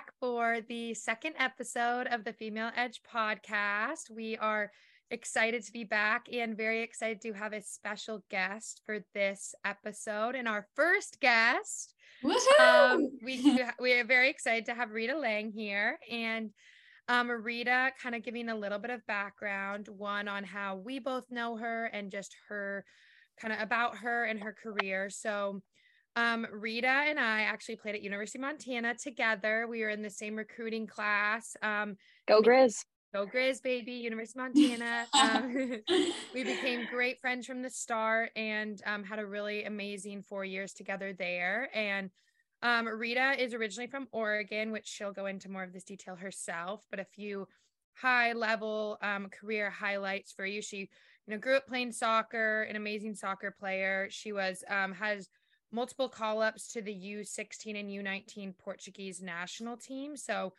back for the second episode of the Female Edge podcast. We are excited to be back and very excited to have a special guest for this episode. And our first guest, um, we we are very excited to have Rita Lang here. And um, Rita kind of giving a little bit of background, one on how we both know her and just her kind of about her and her career. So um, Rita and I actually played at University of Montana together. We were in the same recruiting class. Um, Go Grizz. Go Grizz, baby, University of Montana. Um, we became great friends from the start and um, had a really amazing four years together there. And um, Rita is originally from Oregon, which she'll go into more of this detail herself, but a few high level um, career highlights for you. She, you know, grew up playing soccer, an amazing soccer player. She was, um, has multiple call ups to the U16 and U19 Portuguese national team. So,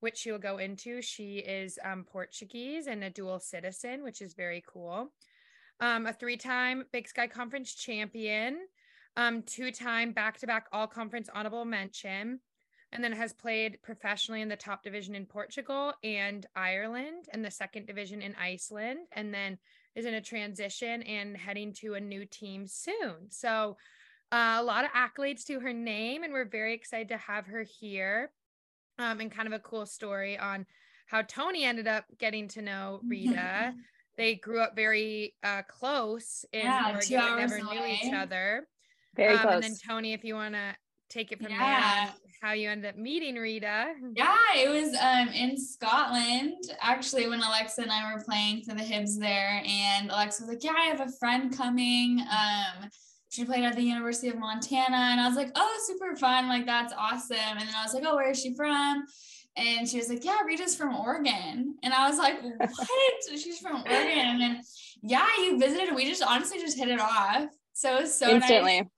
which she will go into. She is um, Portuguese and a dual citizen, which is very cool. Um, a three time Big Sky Conference champion, um, two time back to back all conference honorable mention, and then has played professionally in the top division in Portugal and Ireland and the second division in Iceland, and then is in a transition and heading to a new team soon. So, uh, a lot of accolades to her name, and we're very excited to have her here. Um, and kind of a cool story on how Tony ended up getting to know Rita. they grew up very uh, close in Yeah, Oregon, two hours never knew each other. Very um, close. And then Tony, if you want to take it from there, Yeah. on how you ended up meeting Rita. Yeah, it was um in Scotland actually when Alexa and I were playing for the Hibs there, and Alexa was like, "Yeah, I have a friend coming. Um, she played at the University of Montana," and I was like, "Oh, super fun! Like that's awesome!" And then I was like, "Oh, where is she from?" And she was like, "Yeah, Rita's from Oregon," and I was like, "What? She's from Oregon?" And then, yeah, you visited. We just honestly just hit it off. So it was so nice Instantly.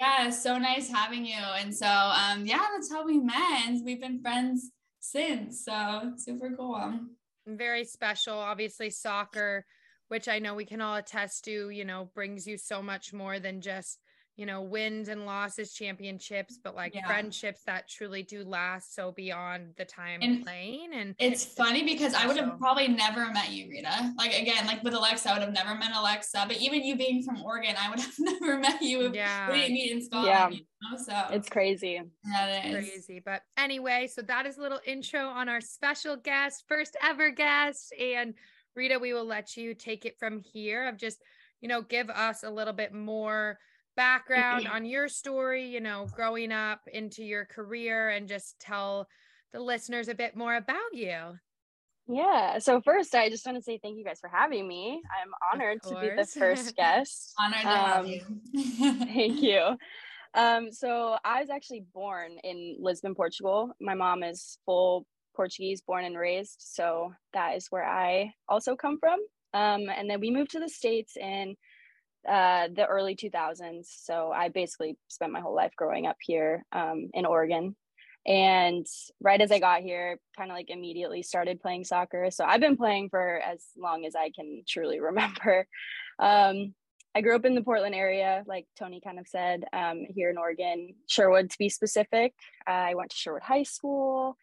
yeah, it's so nice having you. And so, um, yeah, that's how we met. And we've been friends since. So super cool. very special. Obviously, soccer, which I know we can all attest to, you know, brings you so much more than just, you know, wins and losses, championships, but like Yeah. friendships that truly do last so beyond the time And playing. And It's funny because I would have special. probably never met you, Rita. Like again, like with Alexa, I would have never met Alexa. But even you being from Oregon, I would have never met you if yeah, we didn't meet in Scotland. Yeah. You know? So It's crazy. that is. crazy. But anyway, so that is a little intro on our special guest, first ever guest. And Rita, we will let you take it from here of just, you know, give us a little bit more background on your story, you know, growing up into your career and just tell the listeners a bit more about you. Yeah. So first, I just want to say thank you guys for having me. I'm honored to be the first guest. Honored to have Um, you. Thank you. Um, so I was actually born in Lisbon, Portugal. My mom is full Portuguese, born and raised. So that is where I also come from. Um, and then we moved to the States in uh, the early 2000s. So I basically spent my whole life growing up here um, in Oregon. And right as I got here, kind of like immediately started playing soccer. So I've been playing for as long as I can truly remember. Um, I grew up in the Portland area, like Tony kind of said, um, here in Oregon, Sherwood to be specific. I went to Sherwood High School.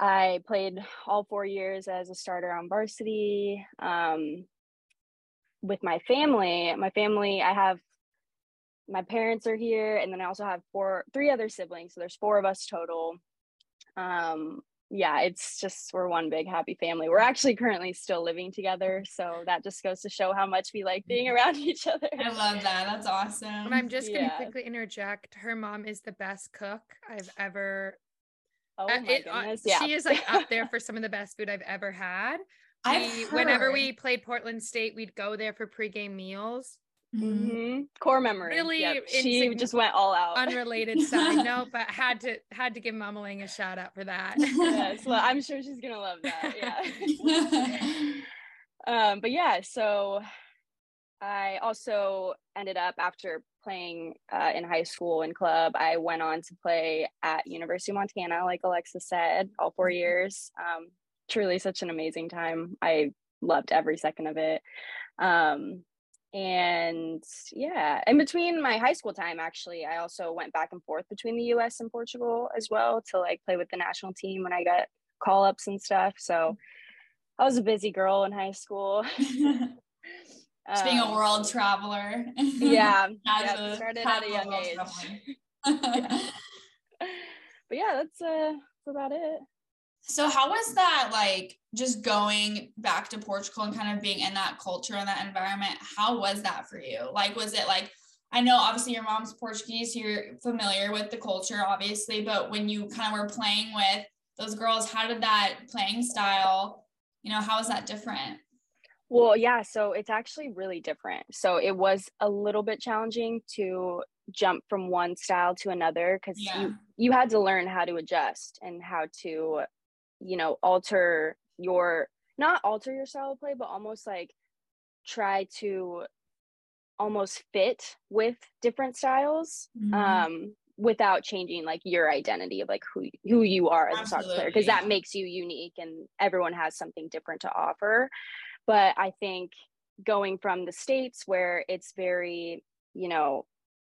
I played all four years as a starter on varsity. Um, with my family, my family, I have my parents are here, and then I also have four, three other siblings. So there's four of us total. Um, yeah, it's just we're one big happy family. We're actually currently still living together, so that just goes to show how much we like being around each other. I love that. That's awesome. And I'm just going to Yeah. quickly interject. Her mom is the best cook I've ever. Oh uh, my it- uh, goodness! Yeah, She is like up there for some of the best food I've ever had. I've We- whenever we played Portland State, we'd go there for pregame meals. Mhm. Mhm. core memory. Really Yep. She just went all out. Unrelated side note, but had to had to give Mama Lang a shout out for that. yes, well, I'm sure she's gonna love that. Yeah. um, but yeah, so I also ended up after playing uh, in high school and club. I went on to play at University of Montana, like Alexa said, all four years. Um, truly, such an amazing time. I loved every second of it. Um, and yeah, in between my high school time, actually, I also went back and forth between the US and Portugal as well to like play with the national team when I got call ups and stuff. So I was a busy girl in high school. Just being a um, world traveler. Yeah. yeah started at a young age. yeah. But yeah, that's uh that's about it. So how was that like just going back to Portugal and kind of being in that culture and that environment? How was that for you? Like was it like I know obviously your mom's Portuguese, you're familiar with the culture obviously, but when you kind of were playing with those girls, how did that playing style, you know, how was that different? Well, yeah, so it's actually really different. So it was a little bit challenging to jump from one style to another because yeah. you you had to learn how to adjust and how to you know alter your not alter your style of play but almost like try to almost fit with different styles mm-hmm. um without changing like your identity of like who who you are as Absolutely. a soccer player because that makes you unique and everyone has something different to offer but i think going from the states where it's very you know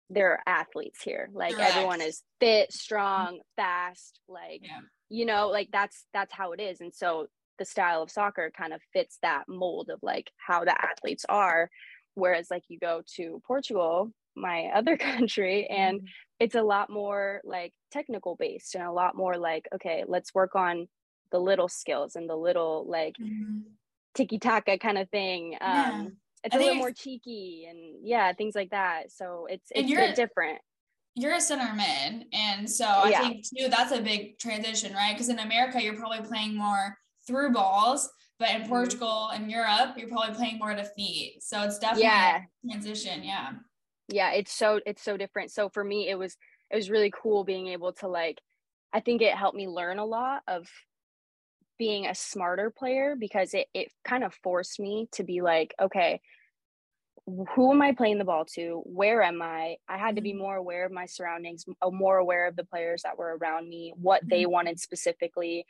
there are athletes here like Correct. everyone is fit strong fast like yeah. you know like that's that's how it is and so the style of soccer kind of fits that mold of like how the athletes are whereas like you go to portugal my other country and mm-hmm. it's a lot more like technical based and a lot more like okay let's work on the little skills and the little like mm-hmm. Tiki taka kind of thing um yeah. it's I a little more cheeky and yeah things like that so it's it's a bit different you're a center mid and so i yeah. think too that's a big transition right because in america you're probably playing more through balls but in mm-hmm. portugal and europe you're probably playing more to feet so it's definitely yeah. transition yeah yeah it's so it's so different so for me it was it was really cool being able to like i think it helped me learn a lot of being a smarter player because it it kind of forced me to be like okay who am i playing the ball to where am i i had to be mm-hmm. more aware of my surroundings more aware of the players that were around me what they mm-hmm. wanted specifically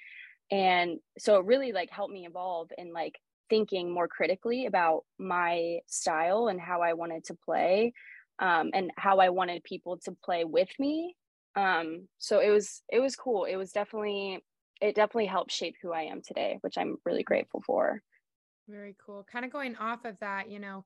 and so it really like helped me evolve in like thinking more critically about my style and how i wanted to play um, and how I wanted people to play with me. Um, so it was it was cool. It was definitely it definitely helped shape who I am today, which I'm really grateful for. Very cool. Kind of going off of that, you know,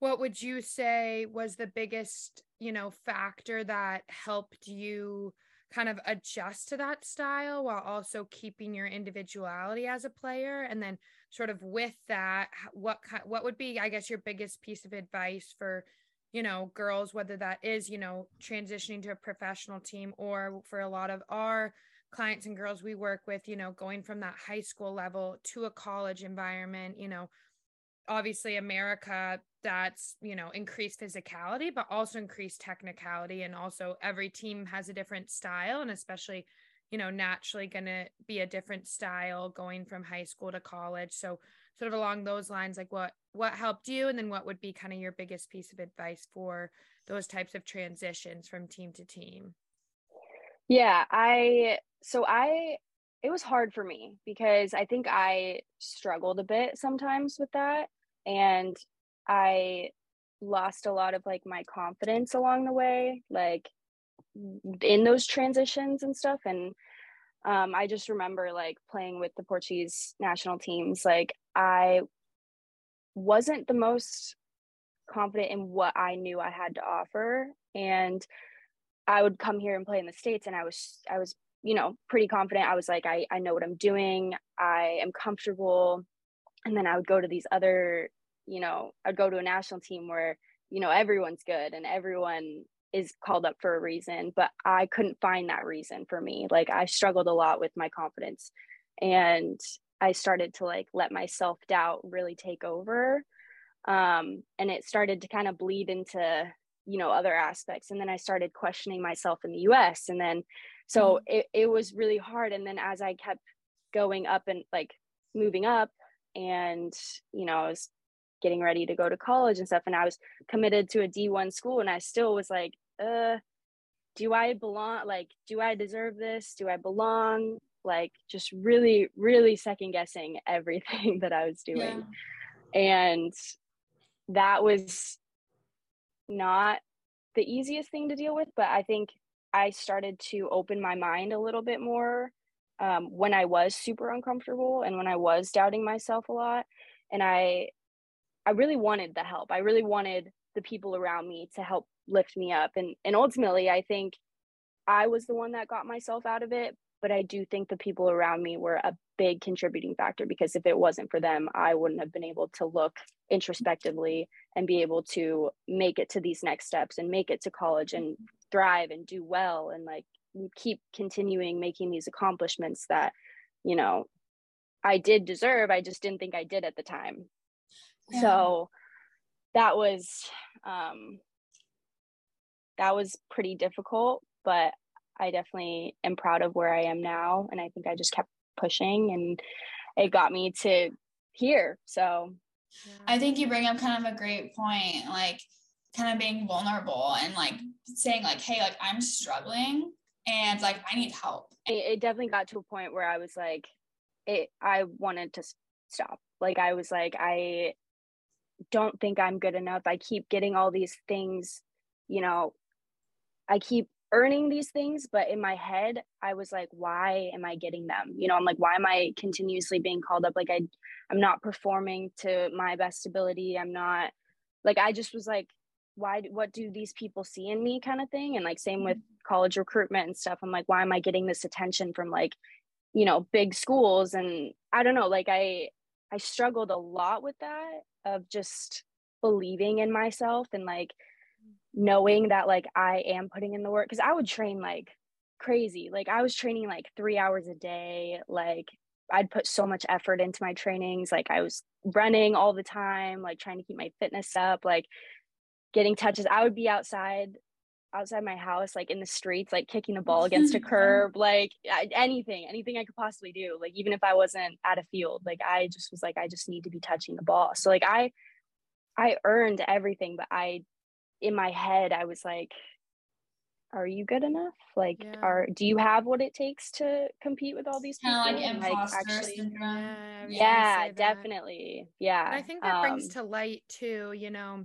what would you say was the biggest, you know, factor that helped you kind of adjust to that style while also keeping your individuality as a player and then sort of with that what what would be I guess your biggest piece of advice for you know, girls, whether that is, you know, transitioning to a professional team or for a lot of our clients and girls we work with, you know, going from that high school level to a college environment, you know, obviously America that's, you know, increased physicality, but also increased technicality. And also every team has a different style and especially, you know, naturally going to be a different style going from high school to college. So, sort of along those lines like what what helped you and then what would be kind of your biggest piece of advice for those types of transitions from team to team yeah i so i it was hard for me because i think i struggled a bit sometimes with that and i lost a lot of like my confidence along the way like in those transitions and stuff and um, I just remember like playing with the Portuguese national teams. Like I wasn't the most confident in what I knew I had to offer, and I would come here and play in the states, and I was I was you know pretty confident. I was like I I know what I'm doing. I am comfortable, and then I would go to these other you know I'd go to a national team where you know everyone's good and everyone is called up for a reason, but I couldn't find that reason for me. Like I struggled a lot with my confidence and I started to like let my self doubt really take over. Um, and it started to kind of bleed into, you know, other aspects. And then I started questioning myself in the US. And then so mm-hmm. it, it was really hard. And then as I kept going up and like moving up and, you know, I was getting ready to go to college and stuff and i was committed to a d1 school and i still was like uh do i belong like do i deserve this do i belong like just really really second guessing everything that i was doing yeah. and that was not the easiest thing to deal with, but I think I started to open my mind a little bit more um, when I was super uncomfortable and when I was doubting myself a lot. And I, I really wanted the help. I really wanted the people around me to help lift me up. And and ultimately, I think I was the one that got myself out of it. But I do think the people around me were a big contributing factor because if it wasn't for them, I wouldn't have been able to look introspectively and be able to make it to these next steps and make it to college and thrive and do well and like keep continuing making these accomplishments that you know I did deserve I just didn't think I did at the time yeah. so that was um that was pretty difficult but I definitely am proud of where I am now and I think I just kept pushing and it got me to here so. I think you bring up kind of a great point like kind of being vulnerable and like saying like hey like i'm struggling and like i need help. It, definitely got to a point where i was like it i wanted to stop. Like i was like i don't think i'm good enough. I keep getting all these things you know i keep earning these things but in my head i was like why am i getting them? You know i'm like why am i continuously being called up? Like i i'm not performing to my best ability. I'm not like i just was like why what do these people see in me? kind of thing and like same with mm-hmm. college recruitment and stuff. I'm like why am i getting this attention from like you know big schools? And i don't know like i i struggled a lot with that of just believing in myself and like knowing that like i am putting in the work because i would train like crazy. Like i was training like three hours a day. Like i'd put so much effort into my trainings. Like i was running all the time like trying to keep my fitness up like getting touches. I would be outside outside my house like in the streets like kicking a ball against a curb like anything anything i could possibly do like even if i wasn't at a field. Like i just was like i just need to be touching the ball. So like i i earned everything but i in my head i was like are you good enough? Like yeah. are do you have what it takes to compete with all these people kind of like imposter like, actually, syndrome. Yeah, yeah definitely. Yeah and i think that um, brings to light too you know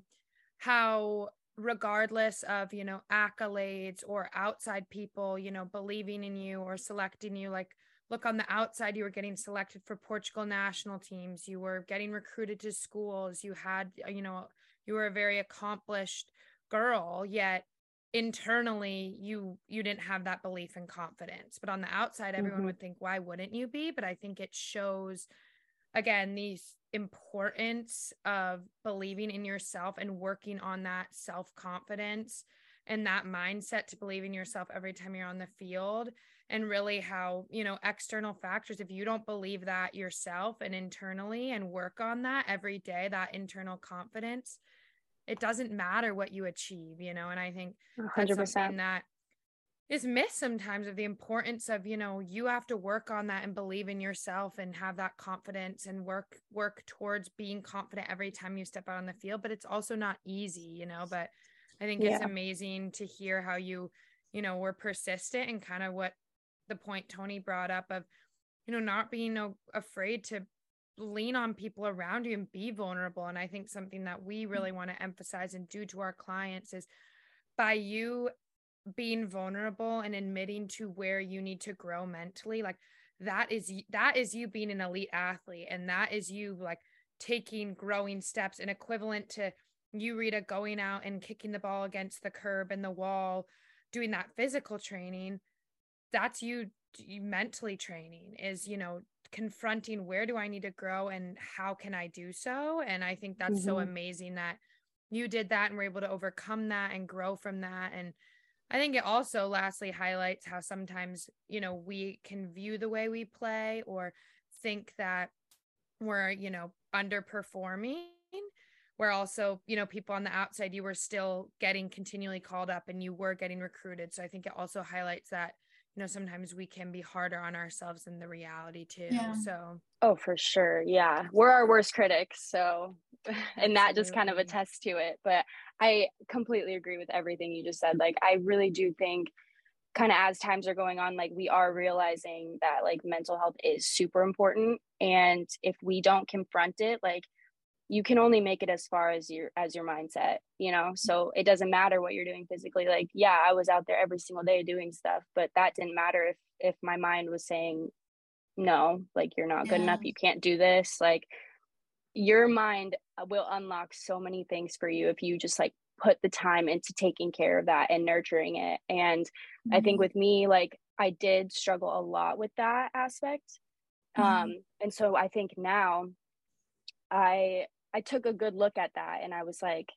how regardless of you know accolades or outside people you know believing in you or selecting you like look on the outside you were getting selected for portugal national teams. You were getting recruited to schools. You had you know you were a very accomplished girl yet internally you you didn't have that belief and confidence but on the outside everyone mm-hmm. would think why wouldn't you be but i think it shows again these importance of believing in yourself and working on that self confidence and that mindset to believe in yourself every time you're on the field and really how you know external factors if you don't believe that yourself and internally and work on that every day that internal confidence it doesn't matter what you achieve you know and i think that's 100%. something that is missed sometimes of the importance of you know you have to work on that and believe in yourself and have that confidence and work work towards being confident every time you step out on the field but it's also not easy you know but i think yeah. it's amazing to hear how you you know were persistent and kind of what the point tony brought up of you know not being no, afraid to lean on people around you and be vulnerable and i think something that we mm. really want to emphasize and do to our clients is by you being vulnerable and admitting to where you need to grow mentally like that is that is you being an elite athlete and that is you like taking growing steps and equivalent to you Rita going out and kicking the ball against the curb and the wall doing that physical training that's you, you mentally training is you know confronting where do I need to grow and how can I do so and I think that's mm-hmm. so amazing that you did that and were able to overcome that and grow from that and I think it also lastly highlights how sometimes, you know, we can view the way we play or think that we're, you know, underperforming. Where also, you know, people on the outside, you were still getting continually called up and you were getting recruited. So I think it also highlights that, you know, sometimes we can be harder on ourselves than the reality too. Yeah. So, oh, for sure. Yeah. We're our worst critics. So, and that just kind of attests to it. But I completely agree with everything you just said. Like, I really do think kind of as times are going on like we are realizing that like mental health is super important and if we don't confront it like you can only make it as far as your as your mindset you know so it doesn't matter what you're doing physically like yeah i was out there every single day doing stuff but that didn't matter if if my mind was saying no like you're not good yeah. enough you can't do this like your mind will unlock so many things for you if you just like put the time into taking care of that and nurturing it and mm-hmm. i think mm-hmm. with me like i did struggle a lot with that aspect mm-hmm. um and so i think now i i took a good look at that and i was like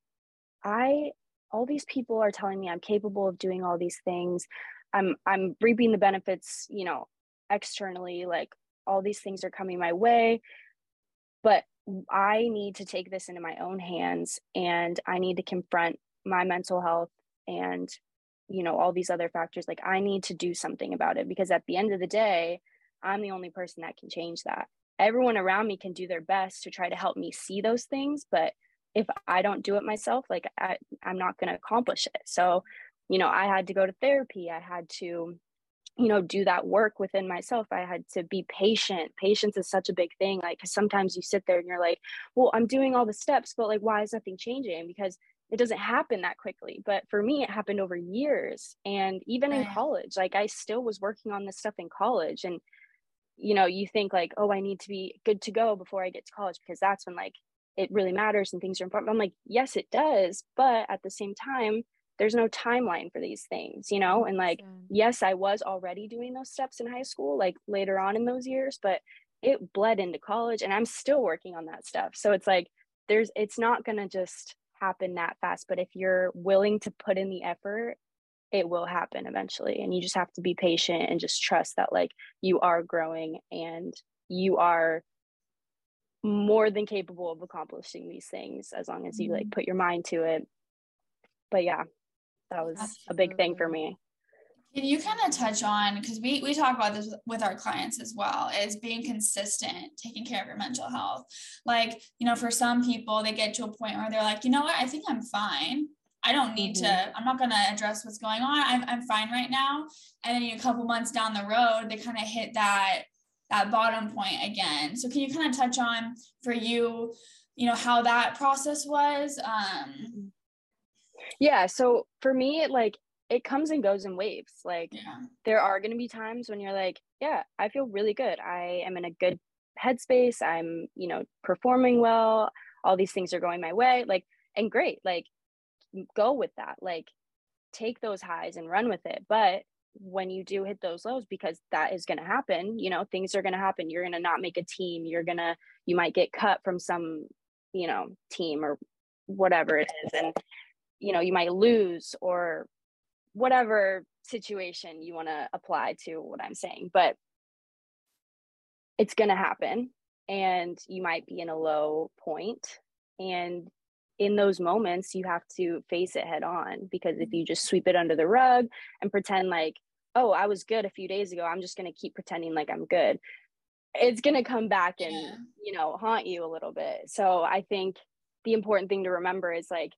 i all these people are telling me i'm capable of doing all these things i'm i'm reaping the benefits you know externally like all these things are coming my way but I need to take this into my own hands and I need to confront my mental health and you know all these other factors like I need to do something about it because at the end of the day I'm the only person that can change that. Everyone around me can do their best to try to help me see those things, but if I don't do it myself, like I, I'm not going to accomplish it. So, you know, I had to go to therapy. I had to you know do that work within myself. I had to be patient. Patience is such a big thing like sometimes you sit there and you're like well i'm doing all the steps but like why is nothing changing? Because it doesn't happen that quickly. But for me it happened over years. And even in college like i still was working on this stuff in college. And you know you think like oh i need to be good to go before i get to college because that's when like it really matters and things are important. I'm like yes it does but at the same time there's no timeline for these things you know and like yes i was already doing those steps in high school like later on in those years but it bled into college and i'm still working on that stuff. So it's like there's it's not going to just happen that fast but if you're willing to put in the effort it will happen eventually and you just have to be patient and just trust that like you are growing and you are more than capable of accomplishing these things as long as you like mm-hmm. put your mind to it. But yeah that was Absolutely. a big thing for me. Can you kind of touch on because we we talk about this with our clients as well is being consistent taking care of your mental health. Like you know for some people they get to a point where they're like you know what? I think i'm fine i don't need mm-hmm. to i'm not going to address what's going on. I'm, I'm fine right now. And then a couple months down the road they kind of hit that that bottom point again. So can you kind of touch on for you you know how that process was? Um mm-hmm. Yeah so for me like it comes and goes in waves. Like yeah. there are going to be times when you're like yeah i feel really good. I am in a good headspace. I'm you know performing well. All these things are going my way. Like and great. Like go with that like take those highs and run with it. But when you do hit those lows because that is going to happen you know things are going to happen. You're going to not make a team. You're going to you might get cut from some you know team or whatever it is. And you know you might lose or whatever situation you want to apply to what i'm saying. But it's going to happen and you might be in a low point. And in those moments you have to face it head on because if you just sweep it under the rug and pretend like oh i was good a few days ago i'm just going to keep pretending like i'm good it's going to come back and yeah. you know haunt you a little bit so i think the important thing to remember is like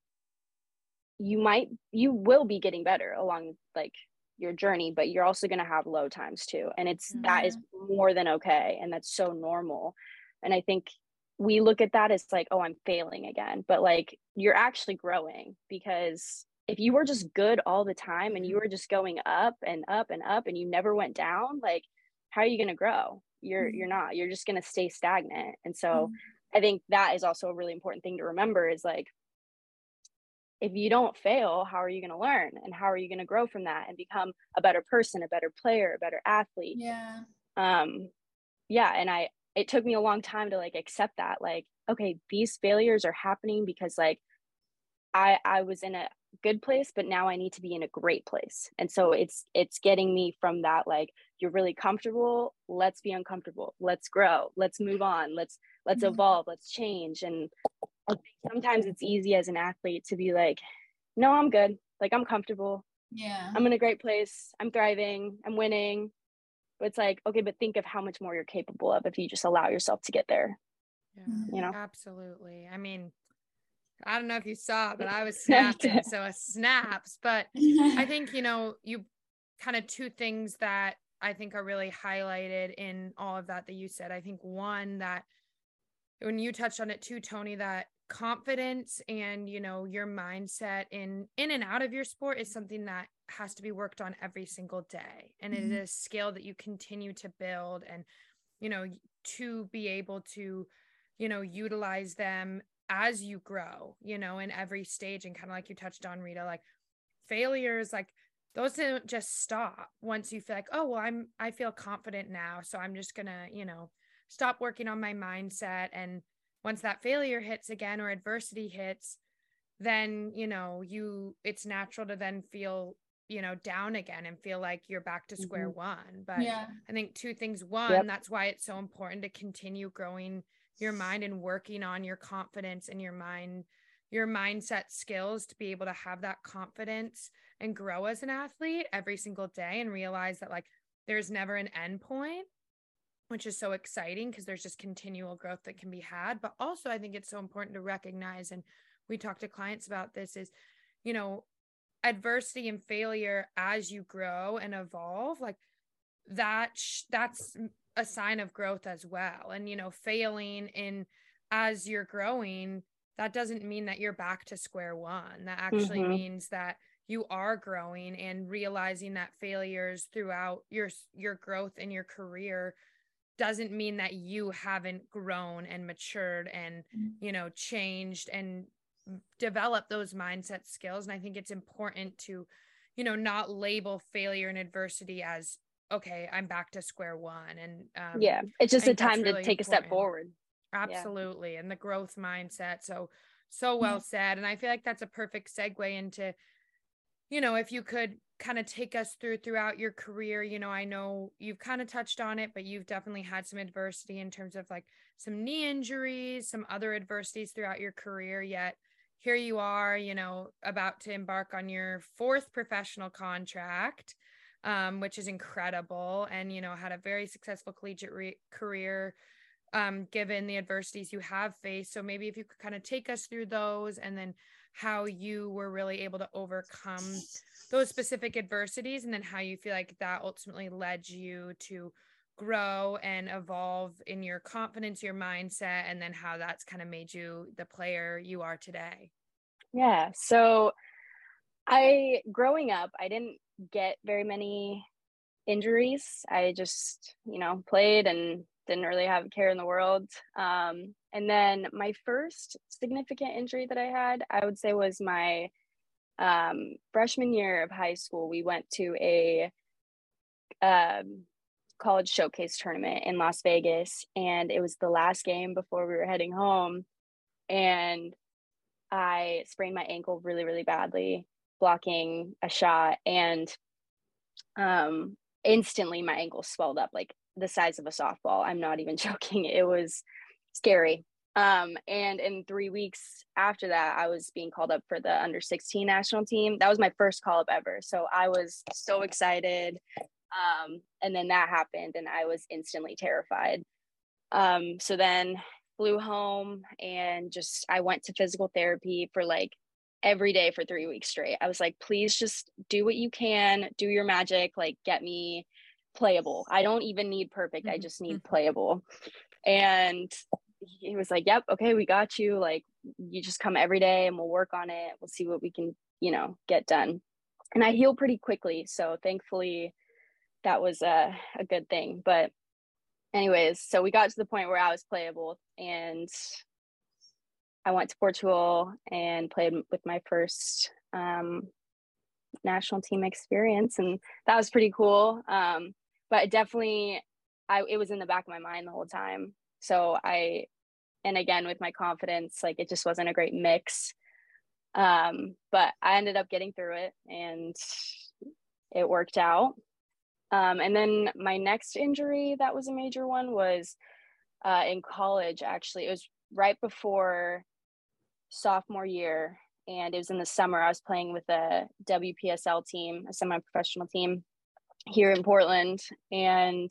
you might you will be getting better along like your journey but you're also going to have low times too and it's mm-hmm. that is mm-hmm. more than okay and that's so normal and i think we look at that as like oh i'm failing again but like you're actually growing because if you were just good all the time and you mm-hmm. were just going up and up and up and you never went down like how are you going to grow you're mm-hmm. you're not you're just going to stay stagnant and so mm-hmm. i think that is also a really important thing to remember is like if you don't fail, how are you going to learn? And how are you going to grow from that and become a better person, a better player, a better athlete? Yeah. Um, yeah. And I, it took me a long time to like accept that, like, okay, these failures are happening because like I, I was in a good place, but now I need to be in a great place. And so it's, it's getting me from that, like, you're really comfortable. Let's be uncomfortable. Let's grow. Let's move on. Let's, let's mm-hmm. evolve. Let's change. And I think sometimes it's easy as an athlete to be like, no, I'm good. Like I'm comfortable. Yeah. I'm in a great place. I'm thriving. I'm winning. But it's like, okay, but think of how much more you're capable of if you just allow yourself to get there. Yeah, mm-hmm. you know? Absolutely. I mean, I don't know if you saw but I was snapping. so it snaps. But I think, you know, you kind of two things that I think are really highlighted in all of that that you said. I think one that when you touched on it too, Tony, that confidence and you know your mindset in in and out of your sport is something that has to be worked on every single day and mm-hmm. it is a skill that you continue to build and you know to be able to you know utilize them as you grow you know in every stage and kind of like you touched on rita like failures like those don't just stop once you feel like oh well i'm i feel confident now so i'm just gonna you know stop working on my mindset and once that failure hits again or adversity hits then you know you it's natural to then feel you know down again and feel like you're back to square mm-hmm. one but yeah. i think two things one yep. that's why it's so important to continue growing your mind and working on your confidence and your mind your mindset skills to be able to have that confidence and grow as an athlete every single day and realize that like there's never an end point which is so exciting because there's just continual growth that can be had but also i think it's so important to recognize and we talk to clients about this is you know adversity and failure as you grow and evolve like that sh- that's a sign of growth as well and you know failing in as you're growing that doesn't mean that you're back to square one that actually mm-hmm. means that you are growing and realizing that failures throughout your your growth in your career doesn't mean that you haven't grown and matured and mm. you know changed and developed those mindset skills and i think it's important to you know not label failure and adversity as okay i'm back to square one and um, yeah it's just a time really to take important. a step forward absolutely yeah. and the growth mindset so so well yeah. said and i feel like that's a perfect segue into you know if you could kind of take us through throughout your career you know i know you've kind of touched on it but you've definitely had some adversity in terms of like some knee injuries some other adversities throughout your career yet here you are you know about to embark on your fourth professional contract um, which is incredible and you know had a very successful collegiate re- career um, given the adversities you have faced. So maybe if you could kind of take us through those and then how you were really able to overcome those specific adversities and then how you feel like that ultimately led you to grow and evolve in your confidence, your mindset, and then how that's kind of made you the player you are today. Yeah. So I, growing up, I didn't get very many injuries. I just, you know, played and didn't really have a care in the world. Um, and then my first significant injury that I had, I would say, was my um, freshman year of high school. We went to a um, college showcase tournament in Las Vegas, and it was the last game before we were heading home. And I sprained my ankle really, really badly blocking a shot, and um, instantly my ankle swelled up like the size of a softball. I'm not even joking. It was scary. Um, and in three weeks after that, I was being called up for the under 16 national team. That was my first call up ever. So I was so excited. Um, and then that happened, and I was instantly terrified. Um, so then flew home and just I went to physical therapy for like every day for three weeks straight. I was like, please just do what you can, do your magic, like get me playable. I don't even need perfect. I mm-hmm, just need mm-hmm. playable. And he was like, Yep, okay, we got you. Like, you just come every day and we'll work on it. We'll see what we can, you know, get done. And I healed pretty quickly. So thankfully, that was a, a good thing. But, anyways, so we got to the point where I was playable and I went to Portugal and played with my first um, national team experience. And that was pretty cool. Um, but definitely I it was in the back of my mind the whole time. So I and again with my confidence, like it just wasn't a great mix. Um, but I ended up getting through it and it worked out. Um, and then my next injury that was a major one was uh, in college actually. It was right before sophomore year and it was in the summer. I was playing with a WPSL team, a semi professional team here in Portland. And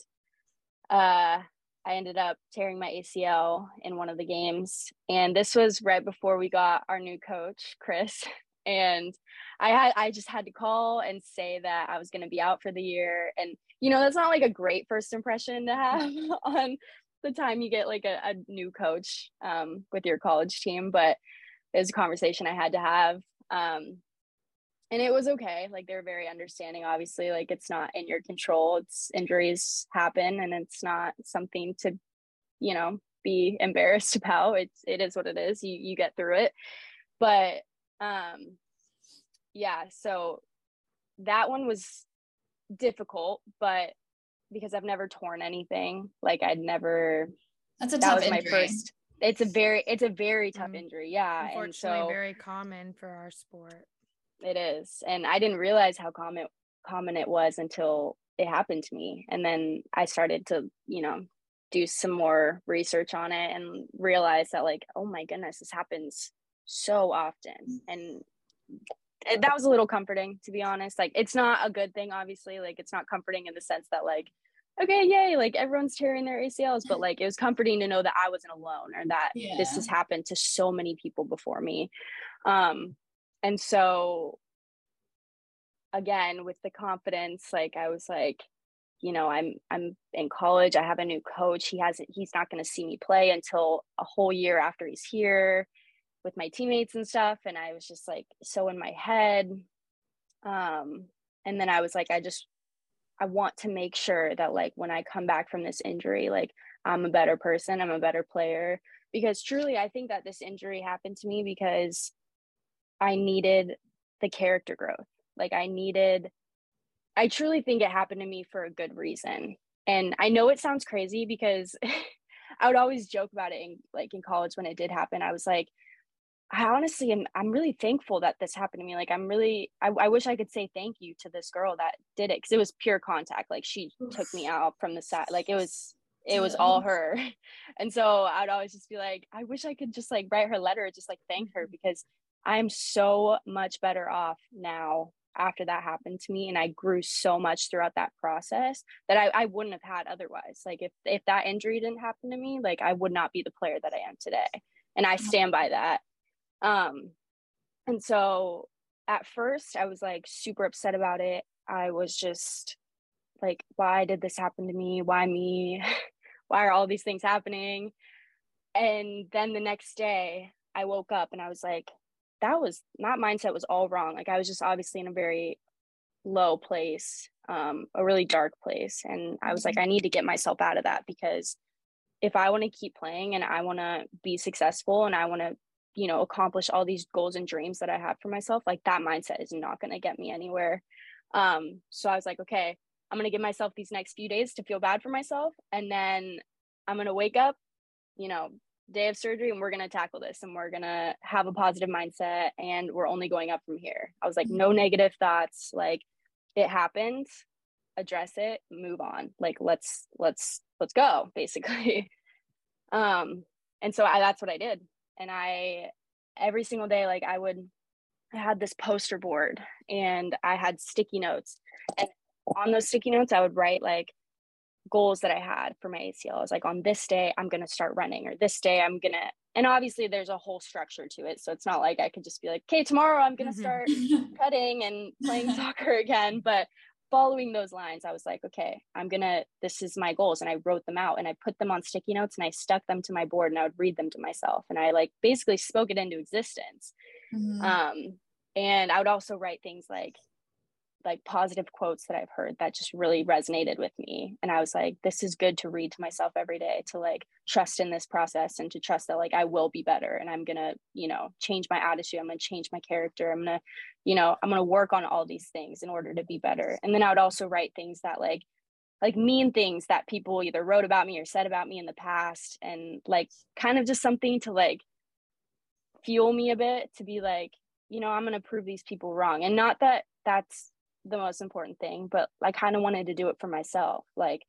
uh, I ended up tearing my ACL in one of the games. And this was right before we got our new coach, Chris. And I had I just had to call and say that I was gonna be out for the year. And you know, that's not like a great first impression to have on the time you get like a, a new coach um, with your college team, but it was a conversation I had to have. Um, and it was okay. Like they're very understanding. Obviously, like it's not in your control. It's injuries happen, and it's not something to, you know, be embarrassed about. It's it is what it is. You you get through it. But um, yeah. So that one was difficult, but because I've never torn anything, like I'd never. That's a that tough was injury. my first. It's a very it's a very tough mm. injury. Yeah, and so very common for our sport. It is, and I didn't realize how common common it was until it happened to me, and then I started to you know do some more research on it and realize that like oh my goodness this happens so often and it, that was a little comforting to be honest like it's not a good thing obviously like it's not comforting in the sense that like okay yay like everyone's tearing their acls but like it was comforting to know that i wasn't alone or that yeah. this has happened to so many people before me um and so again with the confidence like i was like you know i'm i'm in college i have a new coach he hasn't he's not going to see me play until a whole year after he's here with my teammates and stuff and i was just like so in my head. Um and then i was like i just i want to make sure that like when i come back from this injury like i'm a better person i'm a better player because truly i think that this injury happened to me because i needed the character growth like i needed i truly think it happened to me for a good reason and i know it sounds crazy because i would always joke about it in like in college when it did happen i was like I honestly am I'm really thankful that this happened to me. Like I'm really I, I wish I could say thank you to this girl that did it because it was pure contact. Like she took me out from the side. Like it was it was all her. And so I'd always just be like, I wish I could just like write her letter, just like thank her mm-hmm. because I'm so much better off now after that happened to me. And I grew so much throughout that process that I, I wouldn't have had otherwise. Like if if that injury didn't happen to me, like I would not be the player that I am today. And I stand by that um, and so at first I was like super upset about it. I was just like, why did this happen to me? Why me? why are all these things happening? And then the next day I woke up and I was like, that was not mindset was all wrong. Like I was just obviously in a very low place, um, a really dark place. And I was like, mm-hmm. I need to get myself out of that because if I want to keep playing and I want to be successful and I want to you know accomplish all these goals and dreams that i have for myself like that mindset is not going to get me anywhere um so i was like okay i'm going to give myself these next few days to feel bad for myself and then i'm going to wake up you know day of surgery and we're going to tackle this and we're going to have a positive mindset and we're only going up from here. I was like no mm-hmm. negative thoughts like it happened address it move on like let's let's let's go basically. Um and so I, that's what i did. And I every single day like I would I had this poster board and I had sticky notes. And on those sticky notes I would write like goals that I had for my ACL. I was like on this day I'm going to start running or this day I'm going to and obviously there's a whole structure to it so it's not like I could just be like okay tomorrow I'm going to start cutting and playing soccer again but following those lines, I was like, okay, I'm gonna, this is my goals. And I wrote them out and I put them on sticky notes and I stuck them to my board and I would read them to myself. And I like basically spoke it into existence. Mm-hmm. Um, and I would also write things like, like positive quotes that I've heard that just really resonated with me. And I was like, this is good to read to myself every day to like trust in this process and to trust that like I will be better and I'm going to, you know, change my attitude. I'm going to change my character. I'm going to, you know, I'm going to work on all these things in order to be better. And then I would also write things that like, like mean things that people either wrote about me or said about me in the past and like kind of just something to like fuel me a bit to be like you know i'm going to prove these people wrong and not that that's the most important thing, but I kind of wanted to do it for myself. Like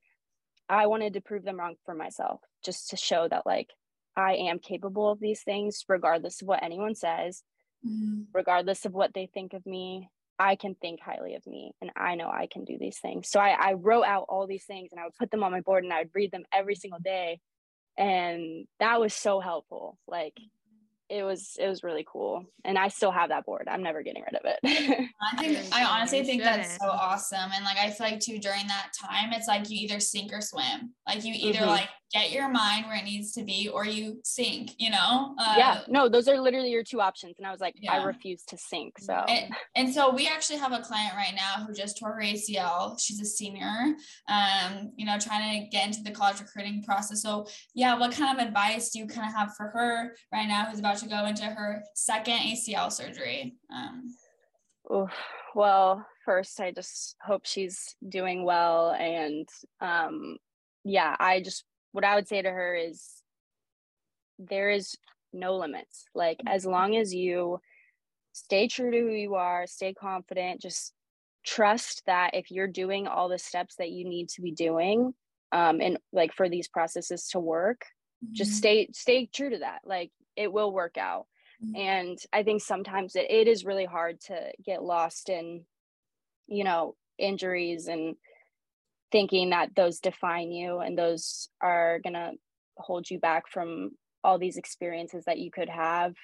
I wanted to prove them wrong for myself just to show that like I am capable of these things regardless of what anyone says, mm-hmm. regardless of what they think of me. I can think highly of me and I know I can do these things. So I, I wrote out all these things and I would put them on my board and I would read them every single day. And that was so helpful. Like it was it was really cool. And i still have that board. I'm never getting rid of it. I think i honestly think that's so awesome. And like i feel like too during that time it's like you either sink or swim. Like you either mm-hmm. like get your mind where it needs to be or you sink you know? Uh, yeah no those are literally your two options and i was like yeah. i refuse to sink so. And, and, so we actually have a client right now who just tore her acl she's a senior um you know trying to get into the college recruiting process. So yeah what kind of advice do you kind of have for her right now who's about to go into her second acl surgery? Um Oof. well first i just hope she's doing well and um yeah i just what I would say to her is there is no limits. Like as long as you stay true to who you are, stay confident, just trust that if you're doing all the steps that you need to be doing um and like for these processes to work, mm-hmm. just stay stay true to that. Like it will work out. Mm-hmm. And I think sometimes it, it is really hard to get lost in you know injuries and thinking that those define you and those are going to hold you back from all these experiences that you could have.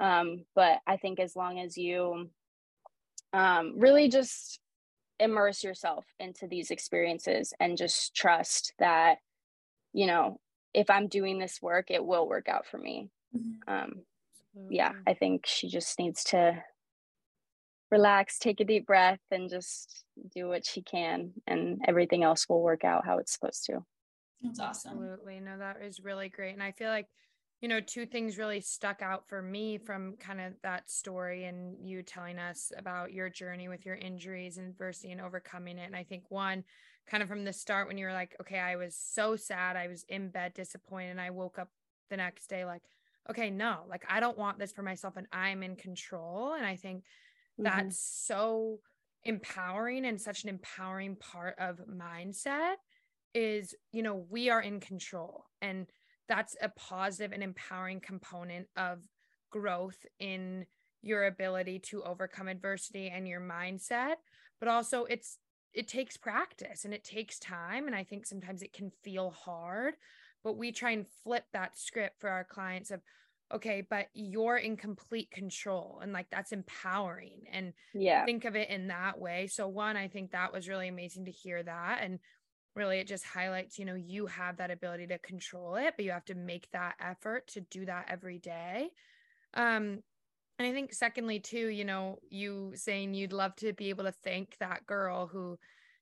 Um, but i think as long as you um, really just immerse yourself into these experiences and just trust that you know if i'm doing this work it will work out for me. Mm-hmm. um, yeah i think she just needs to relax, take a deep breath, and just do what she can, and everything else will work out how it's supposed to. That's awesome. Absolutely. No, that is really great. And I feel like, you know, two things really stuck out for me from kind of that story and you telling us about your journey with your injuries and adversity and overcoming it. And I think one, kind of from the start, when you were like, okay, I was so sad, I was in bed disappointed, and I woke up the next day like, okay, no, like I don't want this for myself and I'm in control. And I think mm-hmm. that's so empowering and such an empowering part of mindset is you know we are in control. And that's a positive and empowering component of growth in your ability to overcome adversity and your mindset. But also it's it takes practice and it takes time. And i think sometimes it can feel hard but we try and flip that script for our clients of okay but you're in complete control and like that's empowering and yeah. think of it in that way. So one i think that was really amazing to hear that and really it just highlights you know you have that ability to control it but you have to make that effort to do that every day. Um and i think secondly too you know you saying you'd love to be able to thank that girl who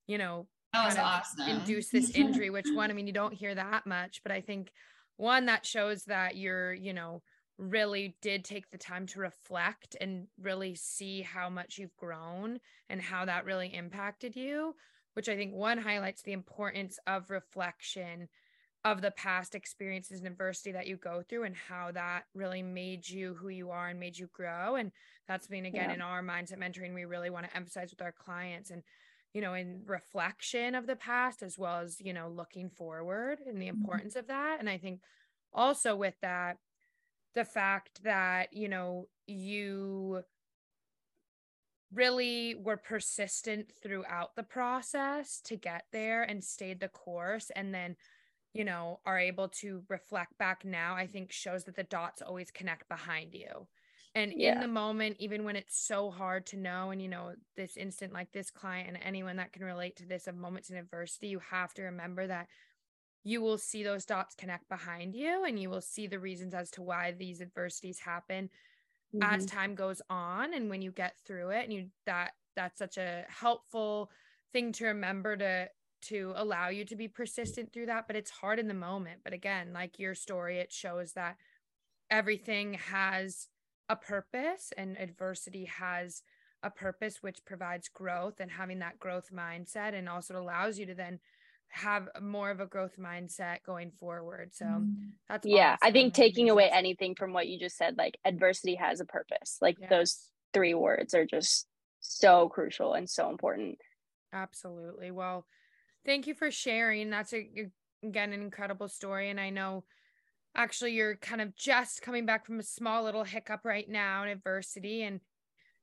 you know that was awesome. induced this injury which one i mean you don't hear that much but i think one that shows that you're you know really did take the time to reflect and really see how much you've grown and how that really impacted you, which I think one highlights the importance of reflection of the past experiences and adversity that you go through and how that really made you who you are and made you grow. And that's been again yeah. in our mindset mentoring, we really want to emphasize with our clients and you know, in reflection of the past as well as, you know, looking forward and the mm-hmm. importance mm-hmm. of that. And I think also with that, the fact that you know you really were persistent throughout the process to get there and stayed the course and then you know are able to reflect back now i think shows that the dots always connect behind you and yeah. in the moment even when it's so hard to know and you know this instant like this client and anyone that can relate to this of moments in adversity you have to remember that you will see those dots connect behind you and you will see the reasons as to why these adversities happen mm-hmm. as time goes on and when you get through it and you that that's such a helpful thing to remember to to allow you to be persistent through that but it's hard in the moment but again like your story it shows that everything has a purpose and adversity has a purpose which provides growth and having that growth mindset and also allows you to then have more of a growth mindset going forward. So mm-hmm. that's yeah. I think taking away anything from what you just said, like adversity has a purpose. Like yeah. those three words are just so crucial and so important. Absolutely. Well, thank you for sharing. That's a again an incredible story, and I know actually you're kind of just coming back from a small little hiccup right now in adversity, and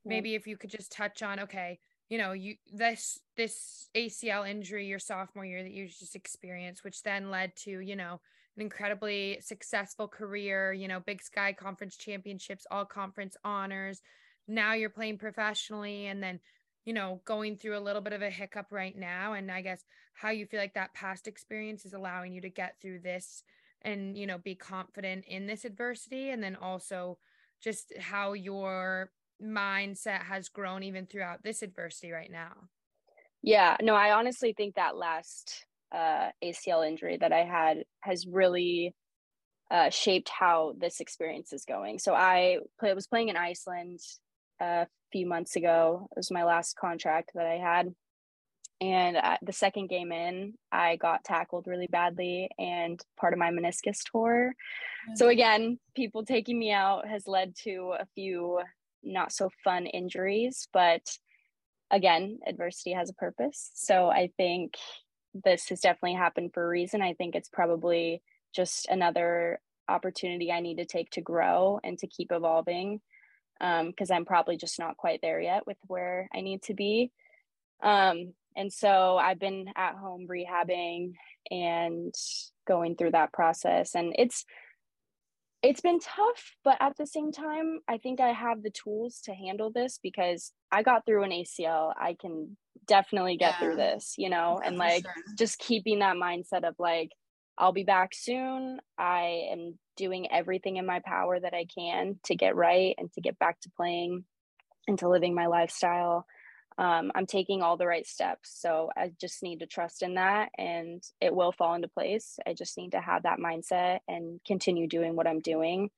maybe if you could just touch on okay you know you this this acl injury your sophomore year that you just experienced which then led to you know an incredibly successful career you know big sky conference championships all conference honors now you're playing professionally and then you know, going through a little bit of a hiccup right now. And I guess how you feel like that past experience is allowing you to get through this and, you know, be confident in this adversity. And then also just how your mindset has grown even throughout this adversity right now. Yeah, no, I honestly think that last uh, ACL injury that I had has really uh, shaped how this experience is going. So I play, was playing in Iceland a few months ago. It was my last contract that I had. And uh, the second game in, I got tackled really badly and part of my meniscus tore. Mm-hmm. So, again, people taking me out has led to a few not so fun injuries. But again, adversity has a purpose. So, I think this has definitely happened for a reason. I think it's probably just another opportunity I need to take to grow and to keep evolving because um, I'm probably just not quite there yet with where I need to be. Um, and so I've been at home rehabbing and going through that process. And it's, it's been tough, but at the same time, I think I have the tools to handle this because I got through an ACL. I can definitely get yeah. through this, you know, and like sure. just keeping that mindset of like, I'll be back soon. I am doing everything in my power that I can to get right and to get back to playing and to living my lifestyle. Um, I'm taking all the right steps. So I just need to trust in that and it will fall into place. I just need to have that mindset and continue doing what I'm doing.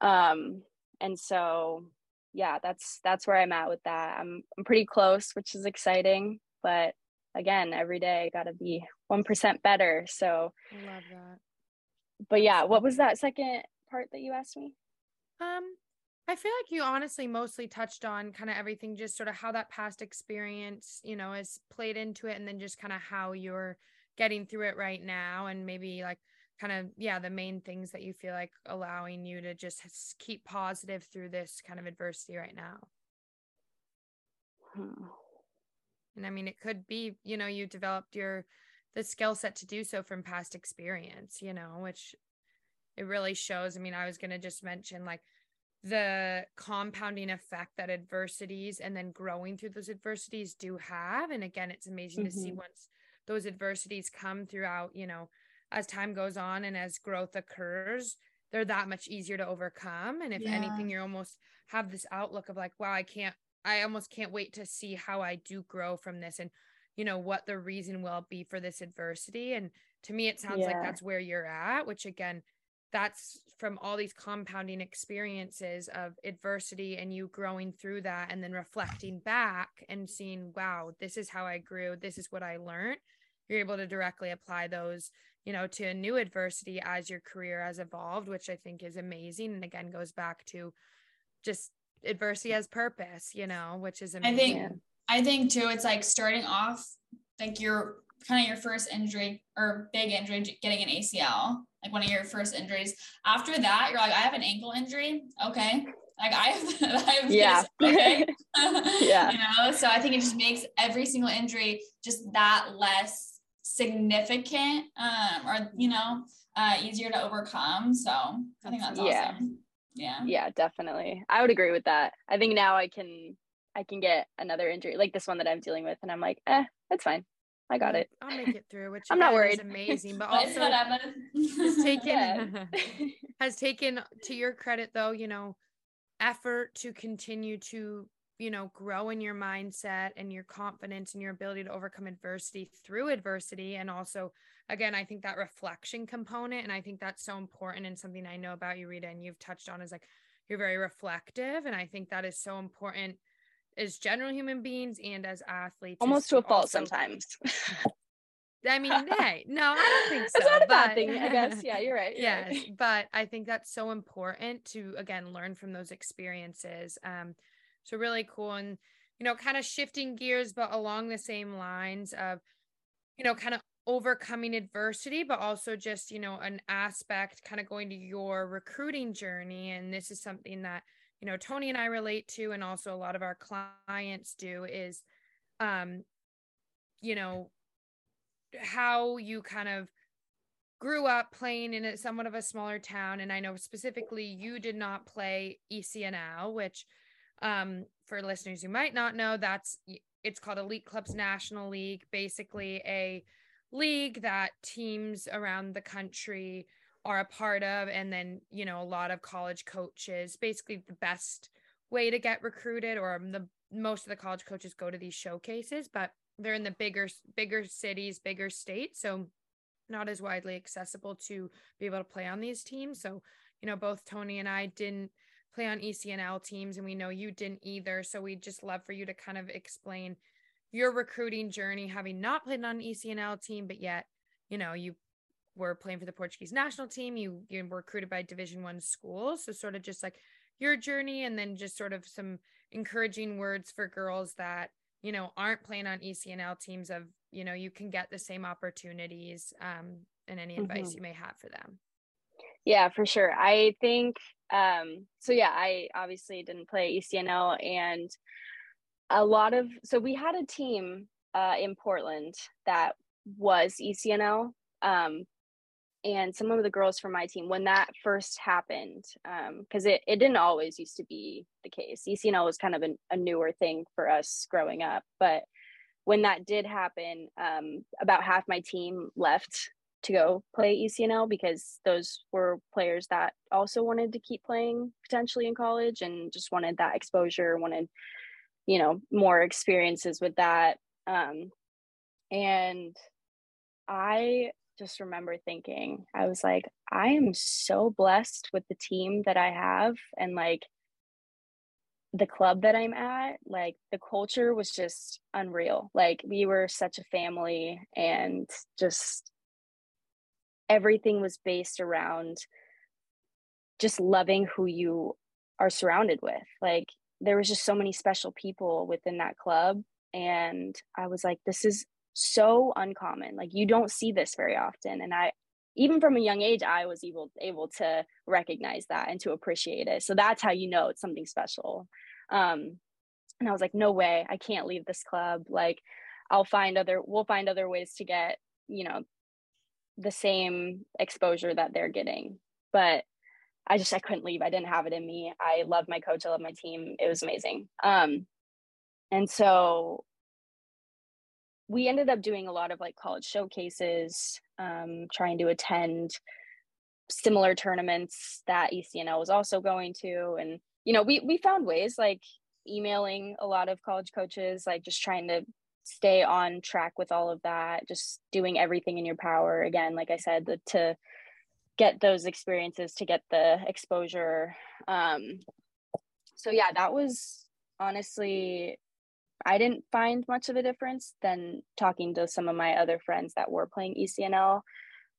Um, and so yeah, that's that's where I'm at with that. I'm I'm pretty close, which is exciting, but again, every day I gotta be one percent better. So I love that. But yeah, what was that second part that you asked me? Um, I feel like you honestly mostly touched on kind of everything, just sort of how that past experience, you know, has played into it, and then just kind of how you're getting through it right now, and maybe like kind of yeah, the main things that you feel like allowing you to just keep positive through this kind of adversity right now. Hmm. And I mean, it could be, you know, you developed your the skill set to do so from past experience, you know, which it really shows. I mean, I was going to just mention like the compounding effect that adversities and then growing through those adversities do have. And again, it's amazing mm-hmm. to see mm-hmm. once those adversities come throughout, you know, as time goes on and as growth occurs, they're that much easier to overcome. And if yeah. anything, you almost have this outlook of like, wow, I can't I almost can't wait to see how I do grow from this and you know what the reason will be for this adversity and to me it sounds yeah. like that's where you're at which again that's from all these compounding experiences of adversity and you growing through that and then reflecting back and seeing wow this is how I grew. This is what I learned. You're able to directly apply those you know to a new adversity as your career has evolved which I think is amazing. And again goes back to just adversity has purpose, you know, which is amazing. I think I think too, it's like starting off like your kind of your first injury or big injury, getting an ACL, like one of your first injuries. After that, you're like, I have an ankle injury. Okay. Like I have, I have yeah. This, okay. yeah. you know, so I think it just makes every single injury just that less significant um, or, you know, uh, easier to overcome. So I think that's awesome. Yeah yeah yeah definitely i would agree with that i think now i can i can get another injury like this one that i'm dealing with and i'm like eh it's fine i got it. I'll make it through which i'm not worried. amazing but also has taken has taken to your credit though you know effort to continue to you know grow in your mindset and your confidence and your ability to overcome adversity through adversity. And also again i think that reflection component and i think that's so important and something i know about you rita and you've touched on is like you're very reflective. And i think that is so important as general human beings and as athletes almost to a fault also, sometimes I mean, hey, no, I don't think so. It's not a bad thing, I guess. Yeah, you're right. You're yes, right. but I think that's so important to again learn from those experiences. Um, so really cool. And, you know, kind of shifting gears, but along the same lines of, you know, kind of overcoming adversity, but also just, you know, an aspect kind of going to your recruiting journey. And this is something that, you know, Tony and I relate to, and also a lot of our clients do is, um, you know, how you kind of grew up playing in a somewhat of a smaller town. And I know specifically you did not play ECNL, which um, for listeners who might not know, that's it's called Elite Clubs National League, basically a league that teams around the country are a part of and then you know a lot of college coaches basically the best way to get recruited or the most of the college coaches go to these showcases but they're in the bigger bigger cities bigger states so not as widely accessible to be able to play on these teams. So you know both tony and i didn't play on ecnl teams and we know you didn't either so we'd just love for you to kind of explain your recruiting journey having not played on an ecnl team but yet you know you were playing for the portuguese national team you you were recruited by division one schools. So sort of just like your journey and then just sort of some encouraging words for girls that you know aren't playing on ecnl teams of you know you can get the same opportunities um, and any advice mm-hmm. you may have for them. Yeah for sure. I think um so yeah i obviously didn't play ecnl and a lot of so we had a team uh in portland that was ecnl um and some of the girls from my team when that first happened because um, it, it didn't always used to be the case. Ecnl was kind of a, a newer thing for us growing up but when that did happen um, about half my team left to go play ecnl because those were players that also wanted to keep playing potentially in college and just wanted that exposure wanted you know more experiences with that. Um, and i just remember thinking, I was like, I am so blessed with the team that I have and like the club that I'm at. Like the culture was just unreal. Like we were such a family and just everything was based around just loving who you are surrounded with. Like there was just so many special people within that club and I was like this is so uncommon. Like you don't see this very often. And I even from a young age, I was able able to recognize that and to appreciate it. So that's how you know it's something special. Um, and I was like, no way, I can't leave this club. Like I'll find other we'll find other ways to get, you know, the same exposure that they're getting. But I just I couldn't leave. I didn't have it in me. I love my coach, I love my team. It was amazing. Um and so we ended up doing a lot of like college showcases, um, trying to attend similar tournaments that ECNL was also going to. And, you know, we, we found ways like emailing a lot of college coaches, like just trying to stay on track with all of that, just doing everything in your power. Again, like I said, the, to get those experiences, to get the exposure. Um, so yeah, that was honestly I didn't find much of a difference than talking to some of my other friends that were playing ECNL.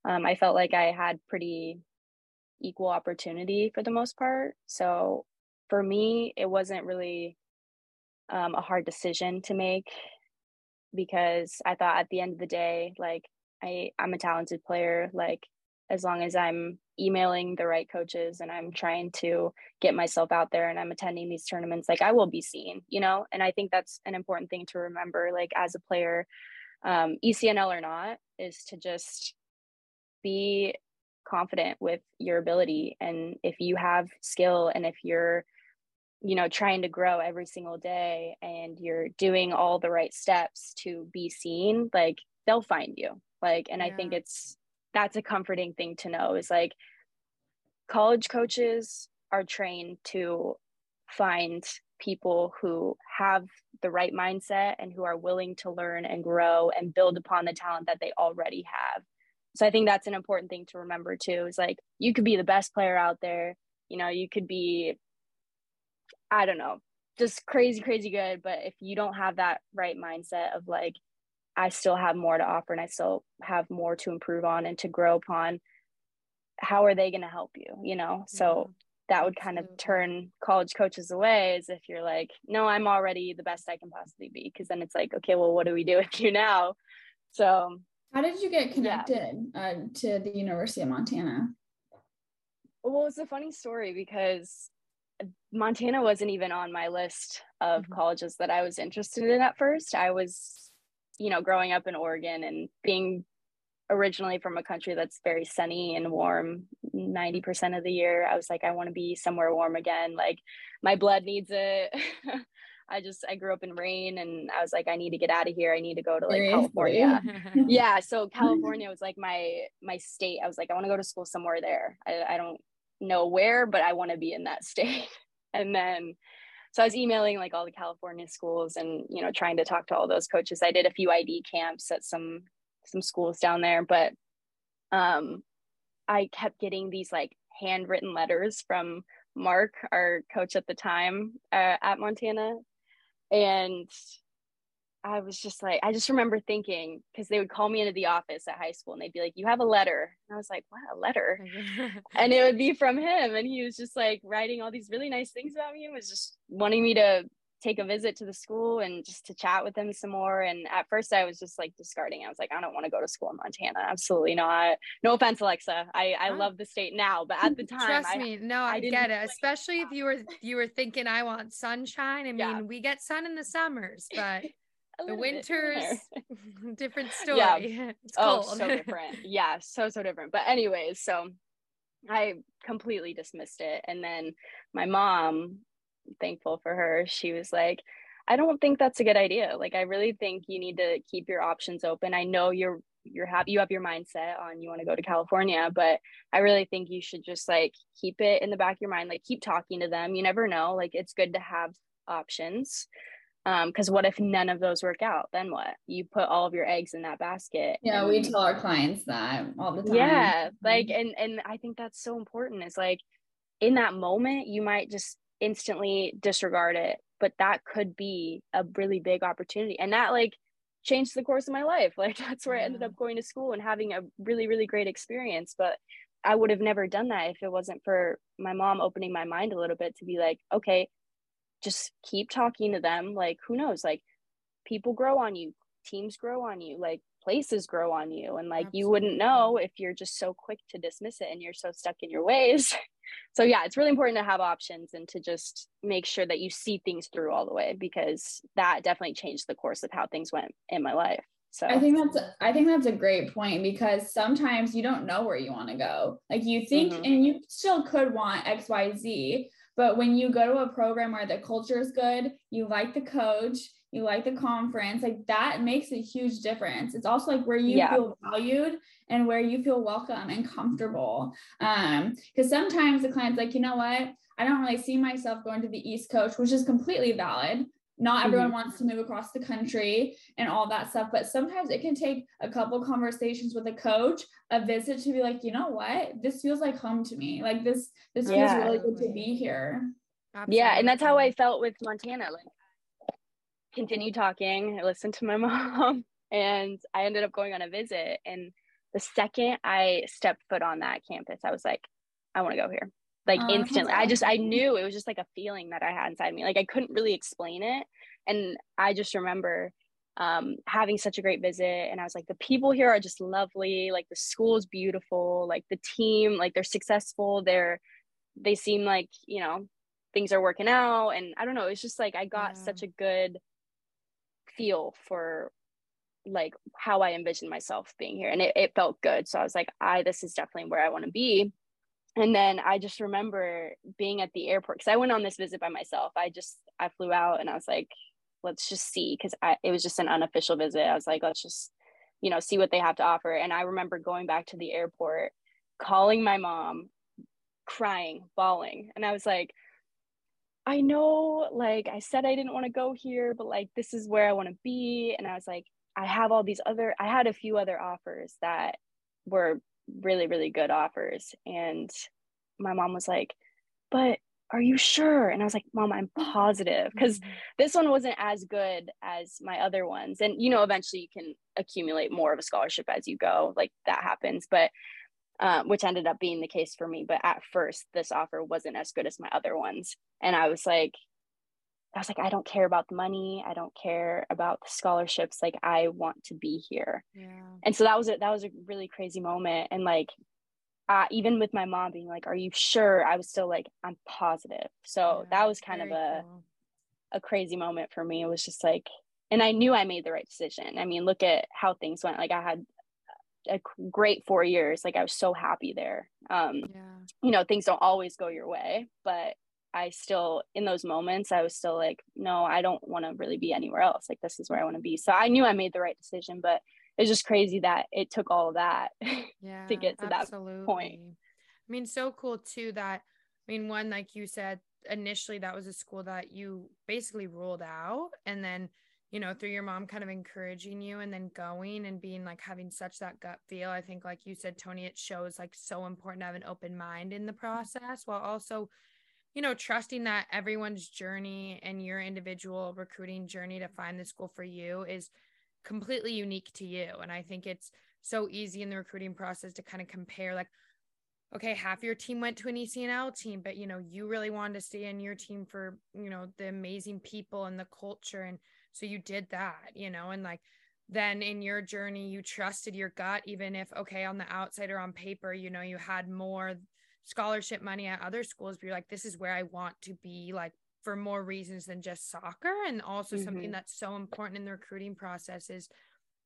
Um, I felt like I had pretty equal opportunity for the most part. So for me, it wasn't really um, a hard decision to make because I thought at the end of the day, like I, I'm a talented player. Like as long as I'm emailing the right coaches and I'm trying to get myself out there and I'm attending these tournaments, like I will be seen, you know? And I think that's an important thing to remember, like as a player, um, ECNL or not, is to just be confident with your ability. And if you have skill and if you're, you know, trying to grow every single day and you're doing all the right steps to be seen, like they'll find you. Like, and yeah. I think it's, that's a comforting thing to know is like college coaches are trained to find people who have the right mindset and who are willing to learn and grow and build upon the talent that they already have. So I think that's an important thing to remember too is like you could be the best player out there, you know, you could be I don't know, just crazy crazy good, but if you don't have that right mindset of like I still have more to offer and I still have more to improve on and to grow upon. How are they going to help you? You know, so that would kind of turn college coaches away as if you're like, no, I'm already the best I can possibly be. Cause then it's like, okay, well, what do we do with you now? So, how did you get connected yeah. uh, to the University of Montana? Well, it's a funny story because Montana wasn't even on my list of mm-hmm. colleges that I was interested in at first. I was you know, growing up in Oregon and being originally from a country that's very sunny and warm 90% of the year. I was like, I want to be somewhere warm again. Like my blood needs it. I just I grew up in rain and I was like, I need to get out of here. I need to go to like California. yeah. So California was like my my state. I was like, I want to go to school somewhere there. I, I don't know where, but I want to be in that state. and then so I was emailing like all the California schools and you know trying to talk to all those coaches. I did a few ID camps at some some schools down there, but um I kept getting these like handwritten letters from Mark, our coach at the time uh, at Montana, and I was just like, I just remember thinking because they would call me into the office at high school and they'd be like, "You have a letter," and I was like, "What a letter?" and it would be from him, and he was just like writing all these really nice things about me. and was just wanting me to take a visit to the school and just to chat with him some more. And at first, I was just like discarding. I was like, I don't want to go to school in Montana. Absolutely not. No offense, Alexa. I I oh. love the state now, but at the time, trust I, me, no, I, I get it. Especially if you were you were thinking, I want sunshine. I mean, yeah. we get sun in the summers, but the winters different story. Yeah. it's oh so different. Yeah so so different. But anyways so i completely dismissed it. And then my mom thankful for her she was like i don't think that's a good idea. Like i really think you need to keep your options open. I know you're you're happy you have your mindset on you want to go to california but i really think you should just like keep it in the back of your mind. Like keep talking to them. You never know. Like it's good to have options because um, what if none of those work out then what you put all of your eggs in that basket yeah we tell our clients that all the time yeah like mm-hmm. and and i think that's so important is like in that moment you might just instantly disregard it but that could be a really big opportunity and that like changed the course of my life like that's where yeah. i ended up going to school and having a really really great experience but i would have never done that if it wasn't for my mom opening my mind a little bit to be like okay just keep talking to them like who knows like people grow on you teams grow on you like places grow on you and like Absolutely. you wouldn't know if you're just so quick to dismiss it and you're so stuck in your ways so yeah it's really important to have options and to just make sure that you see things through all the way because that definitely changed the course of how things went in my life so I think that's I think that's a great point because sometimes you don't know where you want to go. Like you think mm-hmm. and you still could want XYZ, but when you go to a program where the culture is good, you like the coach, you like the conference, like that makes a huge difference. It's also like where you yeah. feel valued and where you feel welcome and comfortable. Um, because sometimes the client's like, you know what? I don't really see myself going to the East Coast, which is completely valid not everyone mm-hmm. wants to move across the country and all that stuff but sometimes it can take a couple conversations with a coach a visit to be like you know what this feels like home to me like this this feels yeah. really good to be here Absolutely. yeah and that's how i felt with montana like continue talking i listened to my mom and i ended up going on a visit and the second i stepped foot on that campus i was like i want to go here like oh, instantly. I just I knew it was just like a feeling that I had inside me. Like I couldn't really explain it. And I just remember um having such a great visit and I was like the people here are just lovely, like the school is beautiful, like the team, like they're successful, they're they seem like, you know, things are working out and I don't know, it's just like I got yeah. such a good feel for like how I envisioned myself being here and it, it felt good. So I was like, I this is definitely where I want to be and then I just remember being at the airport because I went on this visit by myself. I just I flew out and I was like, let's just see because I it was just an unofficial visit. I was like, let's just you know see what they have to offer. And I remember going back to the airport, calling my mom, crying, bawling, and I was like, I know, like I said, I didn't want to go here, but like this is where I want to be. And I was like, I have all these other, I had a few other offers that were really really good offers. And my mom was like but are you sure? And i was like mom i'm positive. Because mm-hmm. this one wasn't as good as my other ones. And you know eventually you can accumulate more of a scholarship as you go like that happens. But um, which ended up being the case for me. But at first this offer wasn't as good as my other ones. And i was like I was like, I don't care about the money. I don't care about the scholarships. Like, I want to be here. Yeah. And so that was it. That was a really crazy moment. And like, uh, even with my mom being like, "Are you sure?" I was still like, "I'm positive." So yeah, that was kind of a cool. a crazy moment for me. It was just like, and I knew I made the right decision. I mean, look at how things went. Like, I had a great four years. Like I was so happy there. Um, yeah. You know, things don't always go your way, but I still, in those moments, I was still like, no, I don't want to really be anywhere else. Like this is where I want to be. So I knew I made the right decision, but it's just crazy that it took all of that yeah, to get to absolutely. that point. I mean, so cool too that, I mean, one, like you said, initially that was a school that you basically ruled out. And then you know, through your mom kind of encouraging you and then going and being like having such that gut feel. I think, like you said, Tony, it shows like so important to have an open mind in the process while also, you know, trusting that everyone's journey and your individual recruiting journey to find the school for you is completely unique to you. And I think it's so easy in the recruiting process to kind of compare, like, okay, half your team went to an ECNL team, but you know, you really wanted to stay in your team for, you know, the amazing people and the culture and so you did that, you know, and like then in your journey, you trusted your gut, even if, okay, on the outside or on paper, you know, you had more scholarship money at other schools, but you're like, this is where I want to be, like for more reasons than just soccer. And also mm-hmm. something that's so important in the recruiting process is,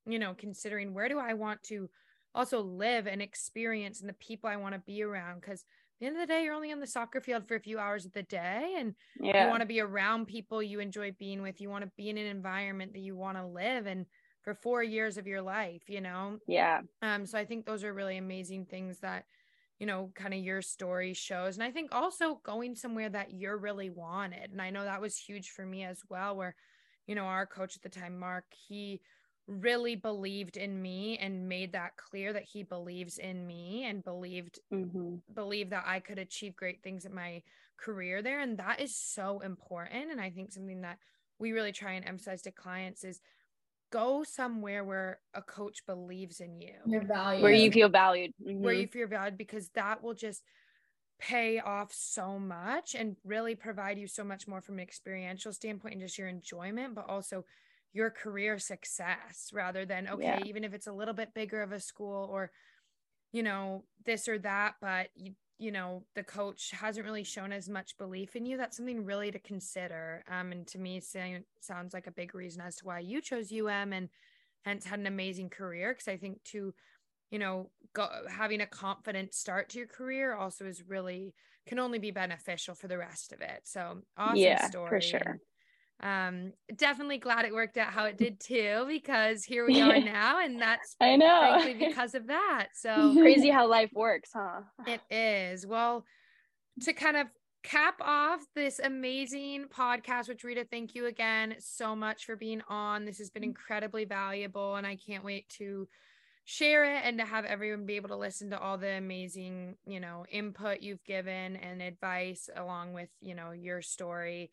you know, considering where do I want to also live and experience and the people I want to be around. Cause the end of the day, you're only on the soccer field for a few hours of the day and yeah. you want to be around people you enjoy being with. You want to be in an environment that you want to live in for four years of your life, you know? Yeah. Um, so I think those are really amazing things that, you know, kind of your story shows. And I think also going somewhere that you're really wanted. And I know that was huge for me as well, where, you know, our coach at the time, Mark, he really believed in me and made that clear that he believes in me and believed mm-hmm. believed that I could achieve great things in my career there and that is so important and I think something that we really try and emphasize to clients is go somewhere where a coach believes in you your value where you feel valued mm-hmm. where you feel valued because that will just pay off so much and really provide you so much more from an experiential standpoint and just your enjoyment but also your career success rather than okay yeah. even if it's a little bit bigger of a school or you know this or that but you you know the coach hasn't really shown as much belief in you that's something really to consider. Um and to me sounds like a big reason as to why you chose um and hence had an amazing career because i think to you know go, having a confident start to your career also is really can only be beneficial for the rest of it. So awesome yeah, story. for sure um definitely glad it worked out how it did too because here we are now and that's i know. frankly because of that. So crazy how life works huh? It is. Well to kind of cap off this amazing podcast which rita thank you again so much for being on. This has been mm. incredibly valuable and i can't wait to share it and to have everyone be able to listen to all the amazing you know input you've given and advice along with you know your story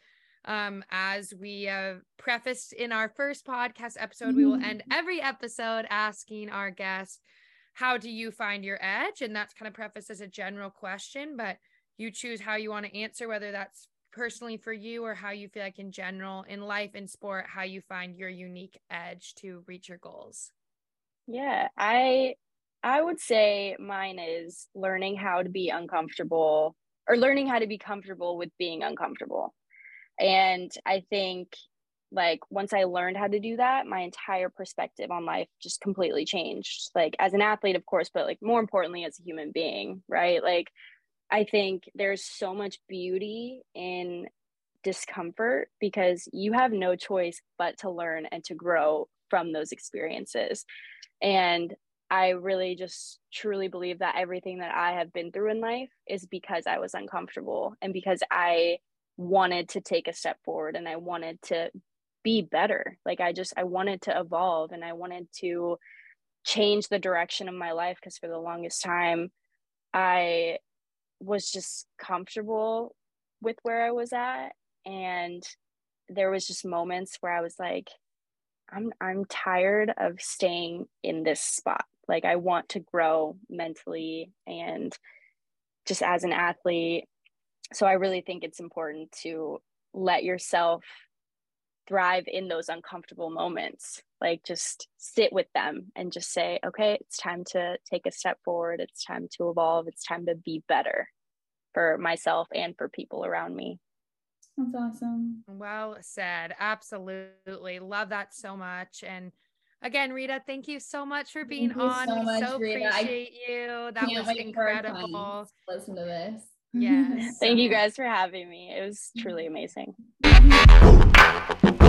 um, as we uh, prefaced in our first podcast episode, we will end mm-hmm. every episode asking our guest, How do you find your edge? And that's kind of prefaced as a general question, but you choose how you want to answer, whether that's personally for you or how you feel like in general in life and sport, how you find your unique edge to reach your goals. Yeah, I I would say mine is learning how to be uncomfortable or learning how to be comfortable with being uncomfortable. And I think like once I learned how to do that, my entire perspective on life just completely changed. Like as an athlete, of course, but like more importantly as a human being, right? Like I think there's so much beauty in discomfort because you have no choice but to learn and to grow from those experiences. And I really just truly believe that everything that I have been through in life is because I was uncomfortable and because I wanted to take a step forward and I wanted to be better. Like I just I wanted to evolve and I wanted to change the direction of my life because for the longest time I was just comfortable with where I was at and there was just moments where I was like I'm I'm tired of staying in this spot. Like I want to grow mentally and just as an athlete so i really think it's important to let yourself thrive in those uncomfortable moments. Like just sit with them and just say okay it's time to take a step forward. It's time to evolve. It's time to be better for myself and for people around me. That's awesome. Well said. Absolutely. Love that so much. And again rita thank you so much for being on. so we much, so rita. appreciate I you. That was incredible. listen to this. Yes. Thank you guys for having me. It was truly amazing.